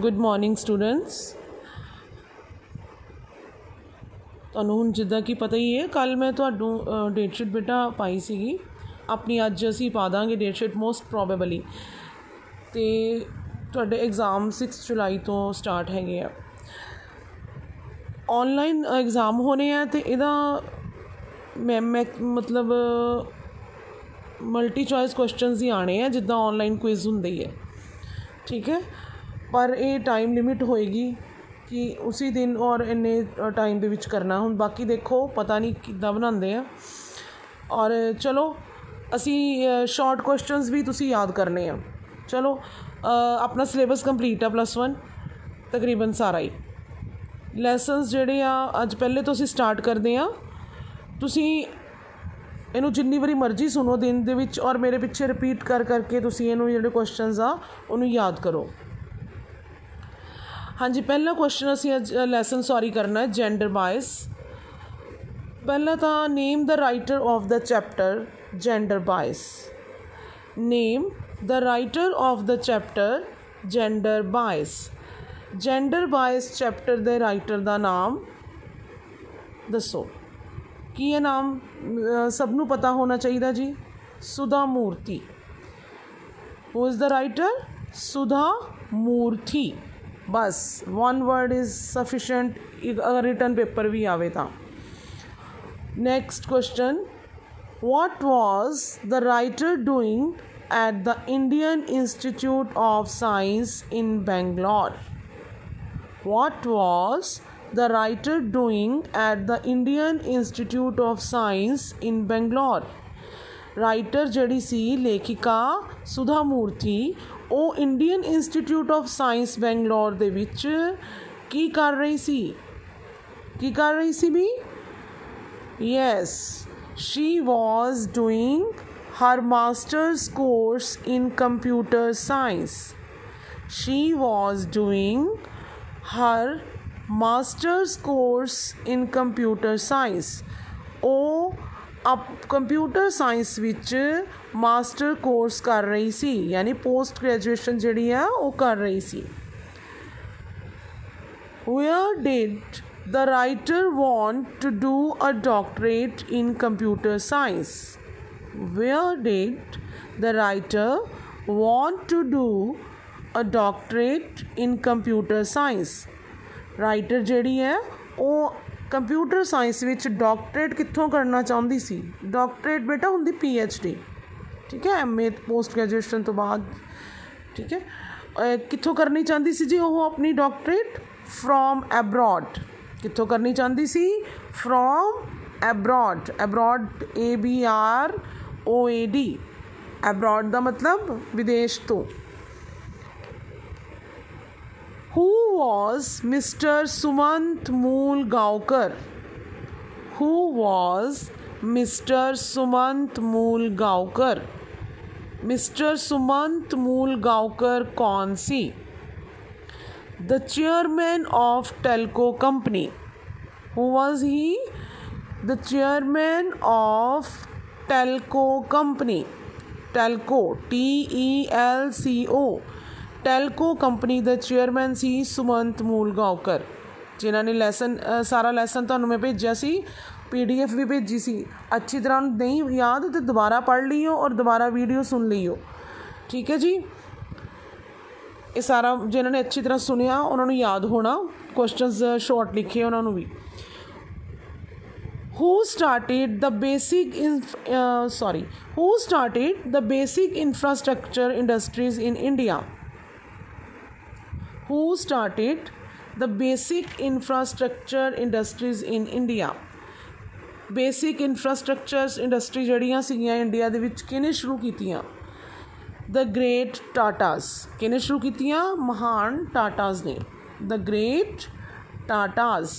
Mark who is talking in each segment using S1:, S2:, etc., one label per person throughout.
S1: Good morning students ਤੁਹਾਨੂੰ ਹੁਣ ਜਿੱਦਾਂ ਕਿ ਪਤਾ ਹੀ ਹੈ ਕੱਲ ਮੈਂ ਤੁਹਾਨੂੰ ਡੇਟ ਸ਼ੀਟ ਬੇਟਾ ਪਾਈ ਸੀਗੀ। ਆਪਣੀ ਅੱਜ ਅਸੀਂ ਪਾ ਦਾਂਗੇ ਡੇਟ ਸ਼ੀਟ ਮੋਸਟ ਪ੍ਰੋਬੇਬਲੀ ਤੇ ਤੁਹਾਡੇ ਐਗਜ਼ਾਮ 6 ਜੁਲਾਈ ਤੋਂ ਸਟਾਰਟ ਹੈਗੇ ਆ। ਆਨਲਾਈਨ ਐਗਜ਼ਾਮ ਹੋਣੇ ਆ ਤੇ ਇਹਦਾ ਮੈਂ ਮੈਂ ਮਤਲਬ ਮਲਟੀ ਚੋਇਸ ਕੁਐਸਚਨਸ ਹੀ ਆਣੇ ਆ, ਜਿੱਦਾਂ ਆਨਲਾਈਨ ਕੁਇਜ਼ ਹੁੰਦੀ ਹੈ ਠੀਕ ਹੈ? ਪਰ ਇਹ ਟਾਈਮ ਲਿਮਿਟ ਹੋਏਗੀ ਕਿ ਉਸੇ ਦਿਨ ਔਰ ਇੰਨੇ ਟਾਈਮ ਦੇ ਵਿੱਚ ਕਰਨਾ। ਹੁਣ ਬਾਕੀ ਦੇਖੋ, ਪਤਾ ਨਹੀਂ ਕਿੱਦਾਂ ਬਣਾਉਂਦੇ ਆ। ਔਰ ਚਲੋ, ਅਸੀਂ ਸ਼ਾਰਟ ਕੁਐਸਚਨਸ ਵੀ ਤੁਸੀਂ ਯਾਦ ਕਰਨੇ ਆ। ਚਲੋ ਆਪਣਾ ਸਿਲੇਬਸ ਕੰਪਲੀਟ ਆ ਪਲੱਸ 1 ਤਕਰੀਬਨ ਸਾਰਾ ਹੀ। ਲੈਸਨਸ ਜਿਹੜੇ ਆ, ਅੱਜ ਪਹਿਲੇ ਤੋਂ ਅਸੀਂ ਸਟਾਰਟ ਕਰਦੇ ਆ। ਤੁਸੀਂ ਇਹਨੂੰ ਜਿੰਨੀ ਵਾਰੀ ਮਰਜ਼ੀ ਸੁਣੋ ਦਿਨ ਦੇ ਵਿੱਚ, ਔਰ ਮੇਰੇ ਪਿੱਛੇ ਰਿਪੀਟ ਕਰ ਕਰਕੇ ਤੁਸੀਂ ਇਹਨੂੰ ਜਿਹੜੇ ਕੁਐਸਚਨਸ ਆ, ਉਹਨੂੰ ਯਾਦ ਕਰੋ। ਹਾਂਜੀ, ਪਹਿਲਾ ਕੁਐਸਚਨ ਅਸੀਂ ਅੱਜ ਲੈਸਨ ਸੌਰੀ ਕਰਨਾ ਹੈ ਜੈਂਡਰ ਬਾਇਸ ਪਹਿਲਾ ਤਾਂ name the writer of the chapter gender bias name the writer of the chapter gender bias gender bias chapter ਦੇ ਰਾਈਟਰ ਦਾ ਨਾਮ ਦੱਸੋ। ਕੀ ਇਹ ਨਾਮ ਸਭ ਨੂੰ ਪਤਾ ਹੋਣਾ ਚਾਹੀਦਾ ਜੀ? ਸੁਧਾ ਮੂਰਤੀ। Who is the writer Sudha Murthy ਬਸ ਵਨ ਵਰਡ ਇਜ਼ ਸਫੀਸ਼ੀਐਂਟ ਅਗਰ ਰਿਟਨ ਪੇਪਰ ਵੀ ਆਵੇ ਤਾਂ next question what was the writer doing at the Indian Institute of Science in Bangalore what was the writer doing at the Indian Institute of Science in Bangalore writer ਜਿਹੜੀ ਸੀ ਲੇਖਿਕਾ ਸੁਧਾ ਮੂਰਤੀ ਉਹ Indian Institute of Science Bangalore ਦੇ ਵਿੱਚ ਕੀ ਕਰ ਰਹੀ ਸੀ ਕੀ ਕਰ ਰਹੀ ਸੀ ਵੀ yes she was doing her masters course in computer science she was doing her masters course in computer science ਉਹ ਅਪ ਕੰਪਿਊਟਰ ਸਾਇੰਸ ਵਿੱਚ ਮਾਸਟਰ ਕੋਰਸ ਕਰ ਰਹੀ ਸੀ ਯਾਨੀ ਪੋਸਟ ਗ੍ਰੈਜੂਏਸ਼ਨ ਜਿਹੜੀ ਆ ਉਹ ਕਰ ਰਹੀ ਸੀ where did the writer want to do a doctorate in computer science where did the writer want to do a doctorate in computer science writer ਜਿਹੜੀ ਹੈ ਉਹ ਕੰਪਿਊਟਰ ਸਾਇੰਸ ਵਿੱਚ ਡਾਕਟਰੇਟ ਕਿੱਥੋਂ ਕਰਨਾ ਚਾਹੁੰਦੀ ਸੀ? ਡਾਕਟਰੇਟ ਬੇਟਾ ਹੁੰਦੀ ਪੀ ਐਚ ਡੀ ਠੀਕ ਹੈ? ਐਮ ਏ ਪੋਸਟ ਗ੍ਰੈਜੂਏਸ਼ਨ ਤੋਂ ਬਾਅਦ, ਠੀਕ ਹੈ? ਕਿੱਥੋਂ ਕਰਨੀ ਚਾਹੁੰਦੀ ਸੀ ਜੀ ਉਹ ਆਪਣੀ ਡਾਕਟਰੇਟ ਫਰੋਮ ਐਬਰੋਡ ਕਿੱਥੋਂ ਕਰਨੀ ਚਾਹੁੰਦੀ ਸੀ? From abroad abroad A B R O A D abroad ਦਾ ਮਤਲਬ ਵਿਦੇਸ਼ ਤੋਂ। was mr sumant mool gaukar who was mr sumant mool gaukar mr sumant mool gaukar कौन सी the chairman of telco company who was he the chairman of telco company telco t e l c o Telco company the chairman ਸੀ ਸੁਮੰਤ ਮੂਲਗਾਉਕਰ ਜਿਨ੍ਹਾਂ ਨੇ lesson ਸਾਰਾ lesson ਤੁਹਾਨੂੰ ਮੈਂ ਭੇਜਿਆ ਸੀ PDF ਵੀ ਭੇਜੀ ਸੀ। ਅੱਛੀ ਤਰ੍ਹਾਂ ਨਹੀਂ ਯਾਦ ਤੇ ਦੁਬਾਰਾ ਪੜ੍ਹ ਲਈਓ ਔਰ ਦੁਬਾਰਾ ਵੀਡੀਓ ਸੁਣ ਲਈਓ। ਠੀਕ ਹੈ ਜੀ? ਇਹ ਸਾਰਾ ਜਿਨ੍ਹਾਂ ਨੇ ਅੱਛੀ ਤਰ੍ਹਾਂ ਸੁਣਿਆ ਉਹਨਾਂ ਨੂੰ ਯਾਦ ਹੋਣਾ ਕੁਐਸਚਨਸ ਸ਼ਾਰਟ ਲਿਖੇ ਉਹਨਾਂ ਨੂੰ ਵੀ। Who started the basic in, uh, sorry who started the basic infrastructure industries in india? who started the basic infrastructure industries in india basic infrastructures industry ਜਿਹੜੀਆਂ ਸੀਗੀਆਂ ਇੰਡੀਆ ਦੇ ਵਿੱਚ ਕਿਹਨੇ ਸ਼ੁਰੂ ਕੀਤੀਆਂ ਦ ਗ੍ਰੇਟ ਟਾਟਾਸ ਕਿਹਨੇ ਸ਼ੁਰੂ ਕੀਤੀਆਂ ਮਹਾਨ ਟਾਟਾਸ ਨੇ the great Tatas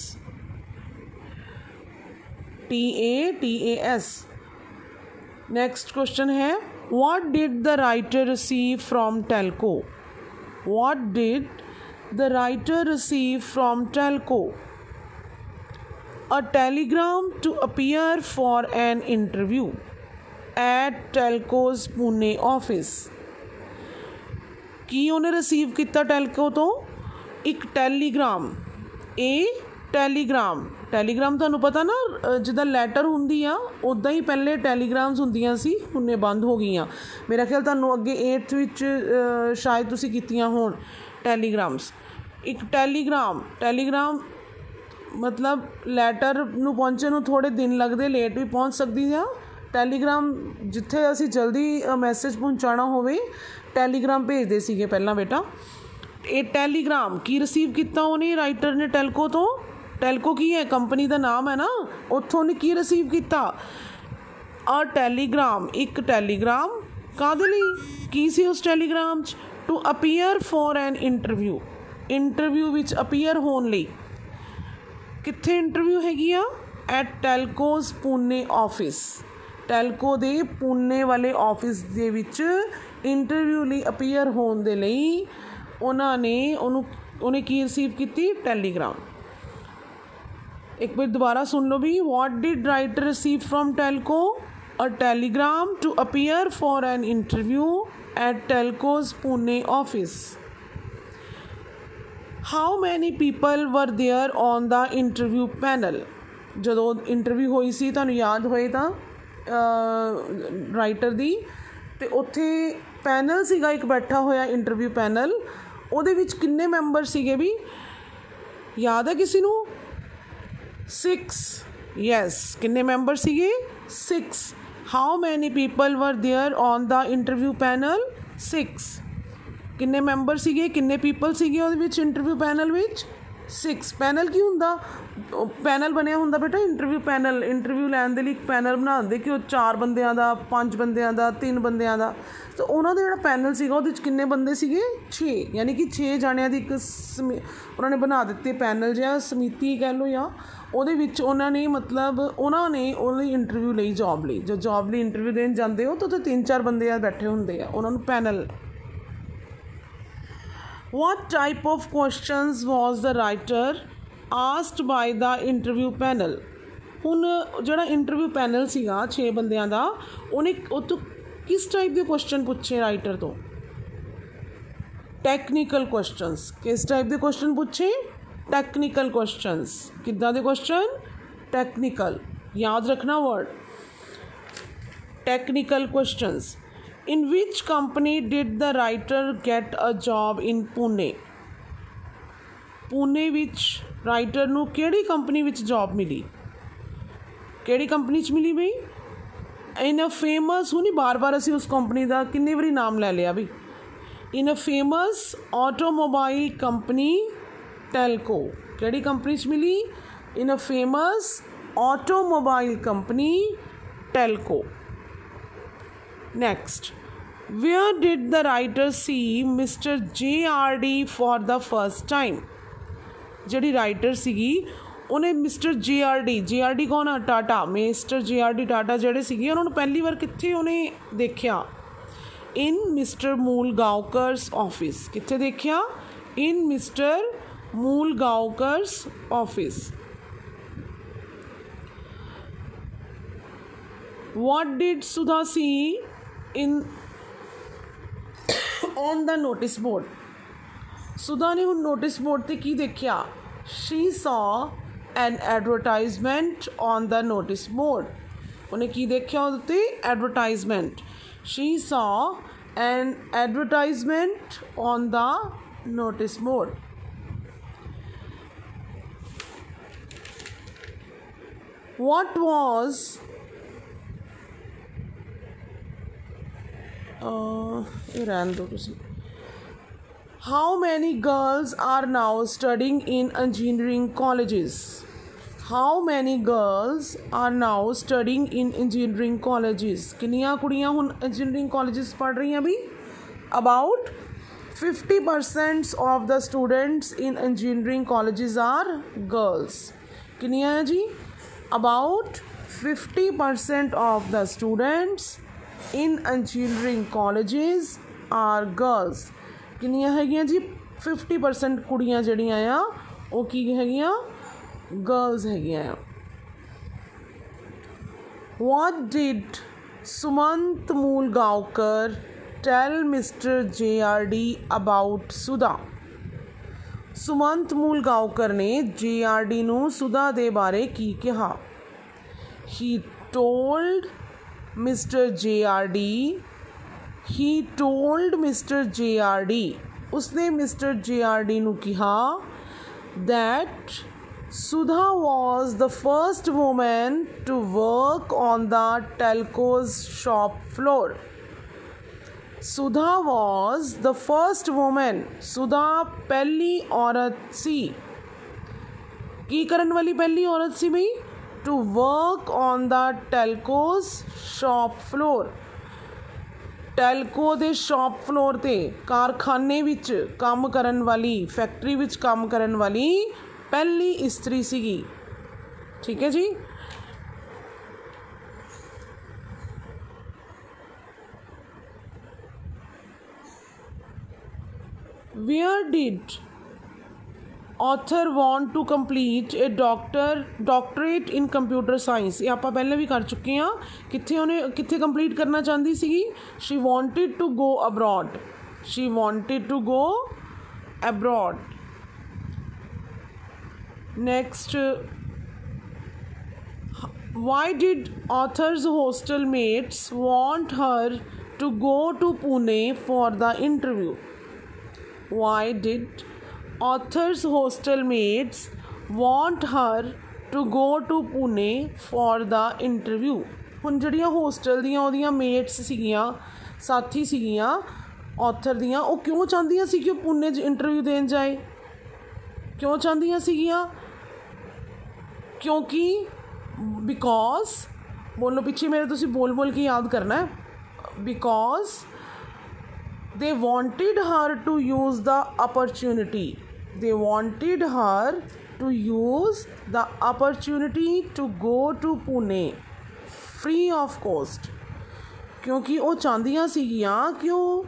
S1: T A T A S next question ਹੈ what did the writer receive from telco what did the writer receive from telco a telegram to appear for an interview at telco's pune office. ਕੀ ਉਹਨੇ receive ਕੀਤਾ ਟੈਲਕੋ ਤੋਂ? ਇੱਕ Telegram ਏ Telegram Telegram ਤੁਹਾਨੂੰ ਪਤਾ ਨਾ ਅ, ਜਿੱਦਾਂ ਲੈਟਰ ਹੁੰਦੀ ਆ ਉਦਾਂ ਹੀ ਪਹਿਲੇ ਟੈਲੀਗ੍ਰਾਮਸ ਹੁੰਦੀਆਂ ਸੀ ਹੁਣੇ ਬੰਦ ਹੋ ਗਈਆਂ। ਮੇਰਾ ਖਿਆਲ ਤੁਹਾਨੂੰ ਅੱਗੇ 8th ਵਿੱਚ ਅ, ਸ਼ਾਇਦ ਤੁਸੀਂ ਕੀਤੀਆਂ ਹੋਣ। ਟੈਲੀਗ੍ਰਾਮਸ। ਇੱਕ ਟੈਲੀਗ੍ਰਾਮ ਟੈਲੀਗ੍ਰਾਮ ਮਤਲਬ ਲੈਟਰ ਨੂੰ ਪਹੁੰਚਣ ਨੂੰ ਥੋੜੇ ਦਿਨ ਲੱਗਦੇ, ਲੇਟ ਵੀ ਪਹੁੰਚ ਸਕਦੀ ਆ। ਟੈਲੀਗ੍ਰਾਮ ਜਿੱਥੇ ਅਸੀਂ ਜਲਦੀ ਮੈਸੇਜ ਪਹੁੰਚਾਉਣਾ ਹੋਵੇ, ਟੈਲੀਗ੍ਰਾਮ ਭੇਜਦੇ ਸੀਗੇ ਪਹਿਲਾਂ ਬੇਟਾ। ਇਹ ਟੈਲੀਗ੍ਰਾਮ ਕੀ ਰਿਸੀਵ ਕੀਤਾ ਉਹਨੇ? ਰਾਈਟਰ ਨੇ ਟੈਲਕੋ ਤੋਂ। ਟੈਲਕੋ ਕੀ ਹੈ? ਕੰਪਨੀ ਦਾ ਨਾਮ ਹੈ ਨਾ। ਉੱਥੋਂ ਉਹਨੇ ਕੀ ਰਿਸੀਵ ਕੀਤਾ? ਆ ਟੈਲੀਗ੍ਰਾਮ, ਇੱਕ ਟੈਲੀਗ੍ਰਾਮ। ਕਾਦੇ ਲਈ? ਕੀ ਸੀ ਉਸ ਟੈਲੀਗ੍ਰਾਮ 'ਚ? To appear for an interview interview ਵਿੱਚ ਅਪੀਅਰ ਹੋਣ ਲਈ। ਕਿੱਥੇ ਇੰਟਰਵਿਊ ਹੈਗੀ ਆ? At Telco's Pune office Telco ਦੇ ਪੂਨੇ ਵਾਲੇ ਆਫਿਸ ਦੇ ਵਿੱਚ ਇੰਟਰਵਿਊ ਲਈ ਅਪੀਅਰ ਹੋਣ ਦੇ ਲਈ ਉਹਨਾਂ ਨੇ ਉਹਨੂੰ, ਉਹਨੇ ਕੀ ਰਿਸੀਵ ਕੀਤੀ? ਟੈਲੀਗ੍ਰਾਮ ਇੱਕ ਵਾਰ ਦੁਬਾਰਾ ਸੁਣ ਲਓ ਵੀ what did writer receive from Telco a telegram to appear for an interview at Telco's Pune office. How many people were there on the interview panel? ਜਦੋਂ ਇੰਟਰਵਿਊ ਹੋਈ ਸੀ ਤੁਹਾਨੂੰ ਯਾਦ ਹੋਏ ਤਾਂ ਰਾਈਟਰ ਦੀ ਤੇ ਉੱਥੇ ਪੈਨਲ ਸੀਗਾ ਇੱਕ ਬੈਠਾ ਹੋਇਆ ਇੰਟਰਵਿਊ ਪੈਨਲ ਉਹਦੇ ਵਿੱਚ ਕਿੰਨੇ ਮੈਂਬਰ ਸੀਗੇ ਵੀ ਯਾਦ ਹੈ ਕਿਸੇ ਨੂੰ 6 ਯੈਸ ਕਿੰਨੇ ਮੈਂਬਰ ਸੀਗੇ 6 how many people were there on the interview panel 6 ਕਿੰਨੇ ਮੈਂਬਰ ਸੀਗੇ ਕਿੰਨੇ ਪੀਪਲ ਸੀਗੇ ਉਹਦੇ ਵਿੱਚ ਇੰਟਰਵਿਊ ਪੈਨਲ ਵਿੱਚ 6 ਪੈਨਲ ਕੀ ਹੁੰਦਾ? ਪੈਨਲ ਬਣਿਆ ਹੁੰਦਾ ਬੇਟਾ ਇੰਟਰਵਿਊ ਪੈਨਲ ਇੰਟਰਵਿਊ ਲੈਣ ਦੇ ਲਈ ਇੱਕ ਪੈਨਲ ਬਣਾਉਂਦੇ ਕਿ ਉਹ ਚਾਰ ਬੰਦਿਆਂ ਦਾ, ਪੰਜ ਬੰਦਿਆਂ ਦਾ, ਤਿੰਨ ਬੰਦਿਆਂ ਦਾ। ਤੇ ਉਹਨਾਂ ਦਾ ਜਿਹੜਾ ਪੈਨਲ ਸੀਗਾ, ਉਹਦੇ ਵਿੱਚ ਕਿੰਨੇ ਬੰਦੇ ਸੀਗੇ? 6 ਯਾਨੀ ਕਿ 6 ਜਾਣਿਆਂ ਦੀ ਇੱਕ ਸਮੀ- ਉਹਨਾਂ ਨੇ ਬਣਾ ਦਿੱਤੇ ਪੈਨਲ ਜਿਹਾ, ਸਮਿਤੀ ਕਹਿ ਲਓ ਜਾਂ। ਉਹਦੇ ਵਿੱਚ ਉਹਨਾਂ ਨੇ ਮਤਲਬ, ਉਹਨਾਂ ਨੇ ਉਹਦੀ ਇੰਟਰਵਿਊ ਲਈ ਜੌਬ ਲਈ। ਜੋ ਜੌਬ ਲਈ ਇੰਟਰਵਿਊ ਦੇਣ ਜਾਂਦੇ ਹੋ, ਤਾਂ ਉੱਥੇ ਤਿੰਨ ਚਾਰ ਬੰਦੇ ਆ ਬੈਠੇ ਹੁੰਦੇ ਆ, ਉਹਨਾਂ ਨੂੰ panel What type of questions was the writer asked by the interview panel? ਹੁਣ ਜਿਹੜਾ ਇੰਟਰਵਿਊ ਪੈਨਲ ਸੀਗਾ 6 ਬੰਦਿਆਂ ਦਾ, ਉਹਨੇ ਉਹ ਤੋਂ ਕਿਸ ਟਾਈਪ ਦੇ ਕੁਐਸਚਨ ਪੁੱਛੇ ਰਾਈਟਰ ਤੋਂ? ਟੈਕਨੀਕਲ ਕੁਐਸਚਨਸ ਕਿਸ ਟਾਈਪ ਦੇ ਕੁਐਸਚਨ ਪੁੱਛੇ? ਟੈਕਨੀਕਲ ਕੁਐਸਚਨਸ ਕਿੱਦਾਂ ਦੇ ਕੁਐਸਚਨ ਟੈਕਨੀਕਲ ਯਾਦ ਰੱਖਣਾ word technical questions In which company did the writer get a job in Pune? Pune ਵਿੱਚ ਰਾਈਟਰ ਨੂੰ ਕਿਹੜੀ ਕੰਪਨੀ ਵਿੱਚ ਜੌਬ ਮਿਲੀ? ਕਿਹੜੀ ਕੰਪਨੀ 'ਚ ਮਿਲੀ ਬਈ? ਇਨ ਅ ਫੇਮਸ ਹੁਣੀ ਬਾਰ-ਬਾਰ ਅਸੀਂ ਉਸ ਕੰਪਨੀ ਦਾ ਕਿੰਨੀ ਵਾਰੀ ਨਾਮ ਲੈ ਲਿਆ ਵੀ in a famous automobile company Telco ਕਿਹੜੀ ਕੰਪਨੀ 'ਚ ਮਿਲੀ? In a famous automobile company Telco Next, where did the writer see Mr. J.R.D. for the first time? ਜਿਹੜੀ ਰਾਈਟਰ ਸੀਗੀ ਉਹਨੇ mister J R D J R D ਕੌਣ ਆ Tata mister J R D Tata ਜਿਹੜੇ ਸੀਗੇ ਉਹਨਾਂ ਨੂੰ ਪਹਿਲੀ ਵਾਰ ਕਿੱਥੇ ਉਹਨੇ ਦੇਖਿਆ in mister Moolgaokar's office ਕਿੱਥੇ ਦੇਖਿਆ in mister Moolgaokar's office what did sudha see in on the notice board Sudha ਨੇ ਹੁਣ ਨੋਟਿਸ ਬੋਰਡ ਤੇ ਕੀ ਦੇਖਿਆ she saw an advertisement on the notice board ਉਹਨੇ ਕੀ ਦੇਖਿਆ ਉਹਦੇ ਤੇ advertisement she saw an advertisement on the notice board what was uh, ਇਹ ਰਹਿਣ ਦਿਓ ਤੁਸੀਂ How many girls are now studying in engineering colleges? How many girls are now studying in engineering colleges? ਕਿੰਨੀਆਂ ਕੁੜੀਆਂ ਹੁਣ engineering colleges ਪੜ੍ਹ ਰਹੀਆਂ ਵੀ? About 50% of the students in engineering colleges are girls. ਕਿੰਨੀਆਂ ਹੈ ਜੀ? About 50% of the students in engineering colleges are girls. ਕਿੰਨੀਆਂ ਹੈਗੀਆਂ ਜੀ 50% ਕੁੜੀਆਂ ਜਿਹੜੀਆਂ ਆ ਉਹ ਕੀ ਹੈਗੀਆਂ ਗਰਲਸ ਹੈਗੀਆਂ ਆ what did sumant mulgaonkar tell mr jrd about sudha Sumant ਮੂਲਗਾਉਕਰ ਨੇ ਜੀਆਰਡੀ ਨੂੰ ਸੁਧਾ ਦੇ ਬਾਰੇ ਕੀ ਕਿਹਾ he told mister JRD he told mister JRD ਉਸਨੇ ਮਿਸਟਰ ਜੀਆਰਡੀ ਨੂੰ ਕਿਹਾ that Sudha was the first woman to work on the telco's shop floor. Sudha was the first woman. Sudha ਪਹਿਲੀ ਔਰਤ ਸੀ ਕੀ ਕਰਨ ਵਾਲੀ ਪਹਿਲੀ ਔਰਤ ਸੀ ਬਈ to work on the Telco's shop floor Telco ਦੇ ਸ਼ਾਪ ਫਲੋਰ ਤੇ ਕਾਰਖਾਨੇ ਵਿੱਚ ਕੰਮ ਕਰਨ ਵਾਲੀ ਫੈਕਟਰੀ ਵਿੱਚ ਕੰਮ ਕਰਨ ਵਾਲੀ ਪਹਿਲੀ ਇਸਤਰੀ ਸੀਗੀ। ਠੀਕ ਹੈ ਜੀ? Where did author want to complete a doctor doctorate in computer science ਇਹ ਆਪਾਂ ਪਹਿਲਾਂ ਵੀ ਕਰ ਚੁੱਕੇ ਹਾਂ ਕਿੱਥੇ ਉਹਨੇ ਕਿੱਥੇ ਕੰਪਲੀਟ ਕਰਨਾ ਚਾਹੁੰਦੀ ਸੀਗੀ she wanted to go abroad she wanted to go abroad next why did author's hostel mates want her to go to pune for the interview why did author's hostel mates want her to go to Pune for the interview. ਹੁਣ ਜਿਹੜੀਆਂ hostel ਦੀਆਂ ਉਹਦੀਆਂ mates ਸੀਗੀਆਂ, ਸਾਥੀ ਸੀਗੀਆਂ author ਦੀਆਂ, ਉਹ ਕਿਉਂ ਚਾਹੁੰਦੀਆਂ ਸੀ ਕਿ ਉਹ ਪੁਣੇ 'ਚ ਇੰਟਰਵਿਊ ਦੇਣ ਜਾਏ? ਕਿਉਂ ਚਾਹੁੰਦੀਆਂ ਸੀਗੀਆਂ? ਕਿਉਂਕਿ ਬਿਕੋਜ਼ ਬੋਲੋ ਪਿੱਛੇ ਮੇਰੇ ਤੁਸੀਂ ਬੋਲ ਬੋਲ ਕੇ ਯਾਦ ਕਰਨਾ ਹੈ। Because they wanted her to use the opportunity They wanted her to use the opportunity to go to Pune free of cost ਕਿਉਂਕਿ ਉਹ ਚਾਹੁੰਦੀਆਂ ਸੀਗੀਆਂ ਕਿ ਉਹ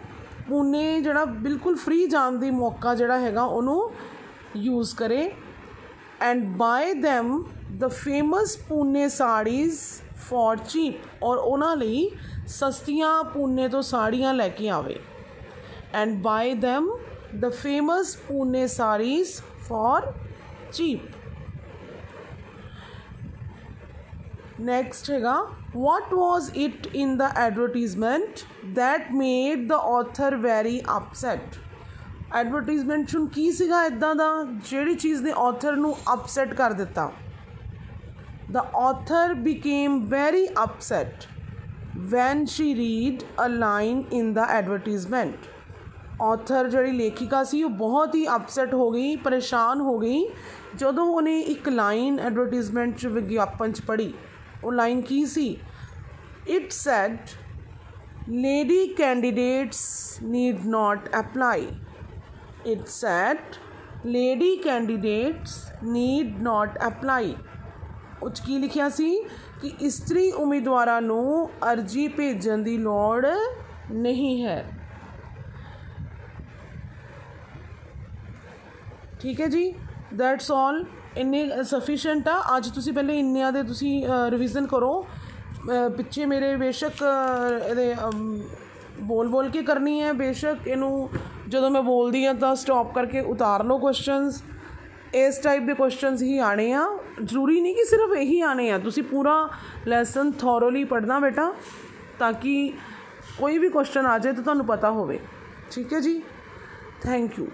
S1: ਪੂਨੇ ਜਿਹੜਾ ਬਿਲਕੁਲ ਫ੍ਰੀ ਜਾਣ ਦੀ ਮੌਕਾ ਜਿਹੜਾ ਹੈਗਾ ਉਹਨੂੰ ਯੂਜ਼ ਕਰੇ and buy them the famous Pune saris for cheap ਔਰ ਉਹਨਾਂ ਲਈ ਸਸਤੀਆਂ ਪੂਨੇ ਤੋਂ ਸਾੜੀਆਂ ਲੈ ਕੇ ਆਵੇ and buy them the famous Pune saris for cheap. Next ਹੈਗਾ what was it in the advertisement that made the author very upset? Advertisement ਚੁਣ ਕੀ ਸੀਗਾ ਇਦਾਂ ਦਾ ਜਿਹੜੀ ਚੀਜ਼ ਨੇ ਆਥਰ ਨੂੰ ਅਪਸੈਟ ਕਰ ਦਿੱਤਾ the author became very upset when she read a line in the advertisement author ਜਿਹੜੀ ਲੇਖਿਕਾ ਸੀ, ਉਹ ਬਹੁਤ ਹੀ ਅਪਸੈਟ ਹੋ ਗਈ, ਪਰੇਸ਼ਾਨ ਹੋ ਗਈ। ਜਦੋਂ ਉਹਨੇ ਇੱਕ ਲਾਈਨ ਐਡਵਰਟਾਈਜ਼ਮੈਂਟ 'ਚ ਵਿਗਿਆਪਨ 'ਚ ਪੜ੍ਹੀ, ਉਹ ਲਾਈਨ ਕੀ ਸੀ? It said lady candidates need not apply it said lady candidates need not apply ਉਹ 'ਚ ਕੀ ਲਿਖਿਆ ਸੀ ਕਿ ਇਸਤਰੀ ਉਮੀਦਵਾਰਾਂ ਨੂੰ ਅਰਜੀ ਭੇਜਣ ਦੀ ਲੋੜ ਨਹੀਂ ਹੈ ਠੀਕ ਹੈ ਜੀ? ਦੈਟਸ ਆਲ ਇੰਨੇ ਸਫੀਸ਼ੀਐਂਟ ਆ। ਅੱਜ ਤੁਸੀਂ ਪਹਿਲੇ ਇੰਨਿਆਂ ਦੇ ਤੁਸੀਂ ਰਿਵੀਜ਼ਨ ਕਰੋ। ਪਿੱਛੇ ਮੇਰੇ ਬੇਸ਼ੱਕ ਇਹਦੇ ਬੋਲ ਬੋਲ ਕੇ ਕਰਨੀ ਹੈ। ਬੇਸ਼ੱਕ ਇਹਨੂੰ ਜਦੋਂ ਮੈਂ ਬੋਲਦੀ ਹਾਂ ਤਾਂ ਸਟਾਪ ਕਰਕੇ ਉਤਾਰ ਲਓ ਕੁਐਸਚਨਸ ਇਸ ਟਾਈਪ ਦੇ ਕੁਐਸਚਨਸ ਹੀ ਆਣੇ ਆ। ਜ਼ਰੂਰੀ ਨਹੀਂ ਕਿ ਸਿਰਫ ਇਹੀ ਆਣੇ ਆ। ਤੁਸੀਂ ਪੂਰਾ ਲੈਸਨ ਥੋਰੋਲੀ ਪੜ੍ਹਨਾ ਬੇਟਾ, ਤਾਂ ਕਿ ਕੋਈ ਵੀ ਕੁਐਸਚਨ ਆ ਜਾਏ ਤਾਂ ਤੁਹਾਨੂੰ ਪਤਾ ਹੋਵੇ। ਠੀਕ ਹੈ ਜੀ? Thank you